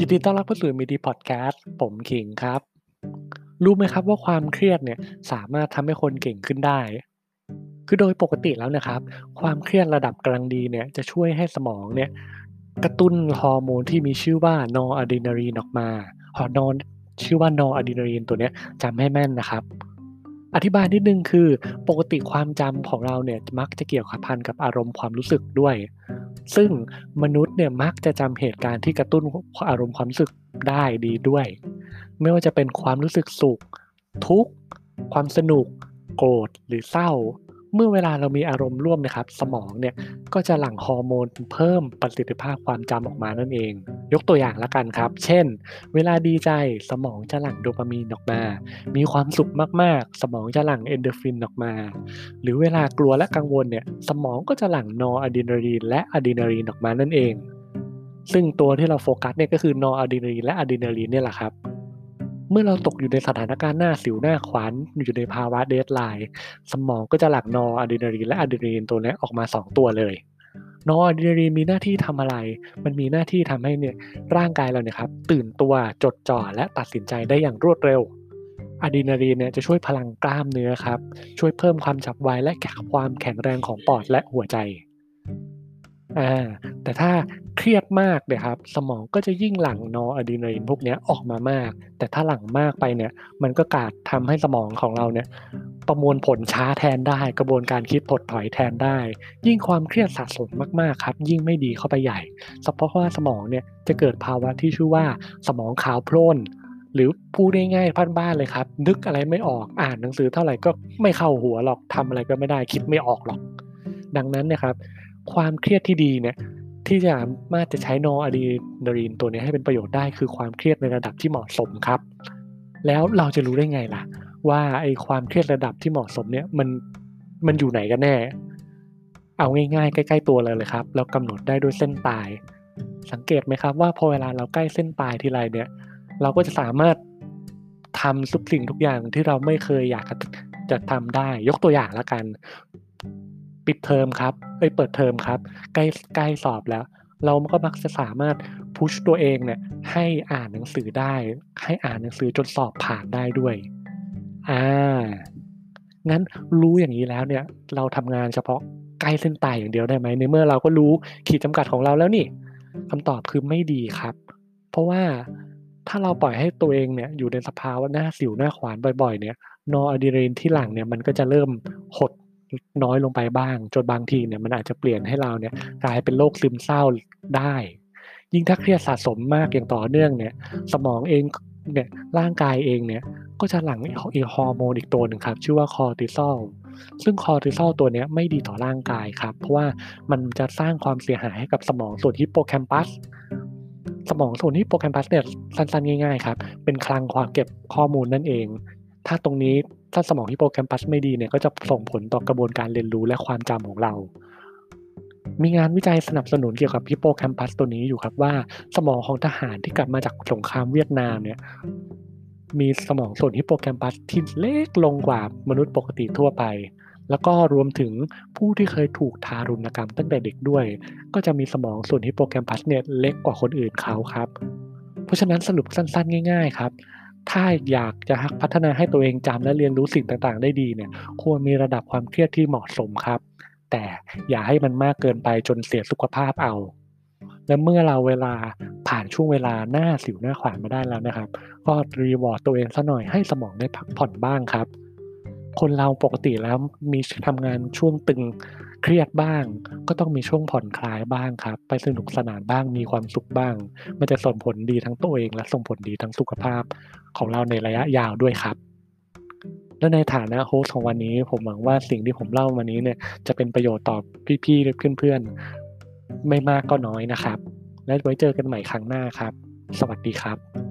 ยินดีต้อนรับเข้าสู่มีดีพอดแคสต์ผมขิงครับ รู้ไหมครับว่าความเครียดเนี่ยสามารถทำให้คนเก่งขึ้นได้ คือโดยปกติแล้วนะครับ ความเครียดระดับกำลังดีเนี่ยจะช่วยให้สมองเนี่ยกระตุ้นฮอร์โมนที่มีชื่อว่านออะดรีนาลีนออกมาฮอร์โมนชื่อว่านออะดรีนาลีนตัวเนี้ยจำให้แม่นนะครับอธิบายนิดนึงคือปกติความจำของเราเนี่ยมักจะเกี่ยวพันกับอารมณ์ความรู้สึกด้วย ซึ่งมนุษย์เนี่ยมักจะจำเหตุการณ์ที่กระตุ้นอารมณ์ความรู้สึกได้ดีด้วย ไม่ว่าจะเป็นความรู้สึกสุข ทุกข์ ความสนุก โกรธหรือเศร้า เมื่อเวลาเรามีอารมณ์ร่วมนะครับ สมองเนี่ยก็จะหลั่งฮอร์โมนเพิ่มประสิทธิภาพความจำออกมานั่นเอง ยกตัวอย่างละกันครับ เช่น เวลาดีใจสมองจะหลั่งโดปามีนออกมา มีความสุขมากๆ สมองจะหลั่งเอนโดรฟินออกมา หรือเวลากลัวและกังวลเนี่ยสมองก็จะหลั่งนอร์อะดรีนาลีนและอะดรีนาลีนออกมานั่นเองซึ่งตัวที่เราโฟกัสเนี่ยก็คือนอร์อะดรีนาลีนและอะดรีนาลีนเนี่ยแหละครับ เมื่อเราตกอยู่ในสถานการณ์หน้าสิวหน้าขวานอยู่ในภาวะ deadline สมองก็จะหลั่งนอร์อะดรีนาลีนและอะดรีนาลีนตัวนี้ออกมา 2 ตัวเลยนอร์อะดรีนาลีนมีหน้าที่ทำอะไร มันมีหน้าที่ทำให้เนี่ยร่างกายเราเนี่ยครับตื่นตัวจดจ่อและตัดสินใจได้อย่างรวดเร็วอะดรีนาลีนเนี่ยจะช่วยพลังกล้ามเนื้อครับช่วยเพิ่มความฉับไวและความแข็งแรงของปอดและหัวใจ อ่าแต่ถ้าเครียดมากเนี่ยครับสมองก็จะยิ่งหลั่งนออะดรีนาลีนพวกนี้ออกมามาก แต่ถ้าหลั่งมากไปเนี่ย มันก็กาดทำให้สมองของเราเนี่ย ประมวลผลช้าแทนได้ กระบวนการคิดถดถอยแทนได้ ยิ่งความเครียดสะสมมากๆครับ ยิ่งไม่ดีเข้าไปใหญ่เพราะว่าสมองเนี่ยจะเกิดภาวะที่ชื่อว่าสมองขาวโพลนหรือพูดง่ายๆพันบ้านเลยครับ นึกอะไรไม่ออกอ่านหนังสือเท่าไหร่ก็ไม่เข้าหัวหรอกทำอะไรก็ไม่ได้คิดไม่ออกหรอก ดังนั้นนี่ยครับ ความเครียดที่ดีเนี่ยที่จะสามารถจะใช้นออะดรีนาลีนตัวนี้ให้เป็นประโยชน์ได้คือความเครียดในระดับที่เหมาะสมครับ แล้วเราจะรู้ได้ไงล่ะ ว่าไอ้ความเครียดระดับที่เหมาะสมเนี่ยมันมันอยู่ไหนกันแน่ เอาง่ายๆ ใกล้ๆตัวเลยเลยครับ เรากำหนดได้ด้วยเส้นตาย สังเกตไหมครับว่าพอเวลาเราใกล้เส้นตายทีไรเนี่ย เราก็จะสามารถทำทุกสิ่งทุกอย่างที่เราไม่เคยอยากจะทำได้ ยกตัวอย่างละกัน ปิดเทอมครับ เอ้ยเปิดเทอมครับ ใกล้ใกล้สอบแล้ว เราก็มักจะสามารถพุชตัวเองเนี่ยให้อ่านหนังสือได้ ให้อ่านหนังสือจนสอบผ่านได้ด้วยอ่างั้นรู้อย่างนี้แล้วเนี่ย เราทำงานเฉพาะใกล้เส้นตายอย่างเดียวได้ไหมในเมื่อเราก็รู้ขีดจำกัดของเราแล้วนี่คำตอบคือไม่ดีครับ เพราะว่าถ้าเราปล่อยให้ตัวเองเนี่ยอยู่ในสภาวะหน้าสิวหน้าขวานบ่อย ๆ เนี่ยนออะดรีนาลีนที่หลังเนี่ยมันก็จะเริ่มหด น้อยลงไปบ้าง จนบางทีเนี่ยมันอาจจะเปลี่ยนให้เราเนี่ยกลายเป็นโรคซึมเศร้าได้ ยิ่งถ้าเครียดสะสมมากอย่างต่อเนื่องเนี่ย สมองเองเนี่ยร่างกายเองเนี่ยก็จะหลั่งมีฮอร์โมนอีกตัวหนึ่งครับ ชื่อว่าคอร์ติซอลซึ่งคอร์ติซอลตัวนี้ไม่ดีต่อร่างกายครับ เพราะว่ามันจะสร้างความเสียหายให้กับสมองส่วนฮิปโปแคมปัส สมองส่วนฮิปโปแคมปัสเนี่ยสั้นๆ ง่ายๆครับ เป็นคลังความเก็บข้อมูลนั่นเอง ถ้าตรงนี้ ถ้าสมองฮิปโปแคมปัสไม่ดีเนี่ยก็จะส่งผลต่อกระบวนการเรียนรู้และความจำของเรา มีงานวิจัยสนับสนุนเกี่ยวกับฮิปโปแคมปัสตัวนี้อยู่ครับว่า สมองของทหารที่กลับมาจากสงครามเวียดนามเนี่ยมีสมองส่วนฮิปโปแคมปัสที่เล็กลงกว่ามนุษย์ปกติทั่วไป แล้วก็รวมถึงผู้ที่เคยถูกทารุณกรรมตั้งแต่เด็กด้วย ก็จะมีสมองส่วนฮิปโปแคมปัสเนี่ยเล็กกว่าคนอื่นเขาครับ เพราะฉะนั้นสรุปสั้นๆ ง่าย ๆ ครับ ถ้าอยากจะพัฒนาให้ตัวเองจำและเรียนรู้สิ่งต่างๆ ได้ดีเนี่ย ควรมีระดับความเครียดที่เหมาะสมครับ แต่อย่าให้มันมากเกินไปจนเสียสุขภาพเอา และเมื่อเราเวลาผ่านช่วงเวลาหน้าสิวหน้าขวานมาได้แล้วนะครับ ก็รีวอร์ดตัวเองซะหน่อยให้สมองได้พักผ่อนบ้างครับ คนเราปกติแล้วมีทำงานช่วงตึง เครียดบ้าง ก็ต้องมีช่วงผ่อนคลายบ้างครับ ไปสนุกสนานบ้างมีความสุขบ้าง มันจะส่งผลดีทั้งตัวเอง และส่งผลดีทั้งสุขภาพของเราในระยะยาวด้วยครับและในฐานะโฮสของวันนี้ผมหวังว่าสิ่งที่ผมเล่าวันนี้เนี่ยจะเป็นประโยชน์ต่อพี่ๆและเพื่อนๆ ไม่มากก็น้อยนะครับ และไว้เจอกันใหม่ครั้งหน้าครับ สวัสดีครับ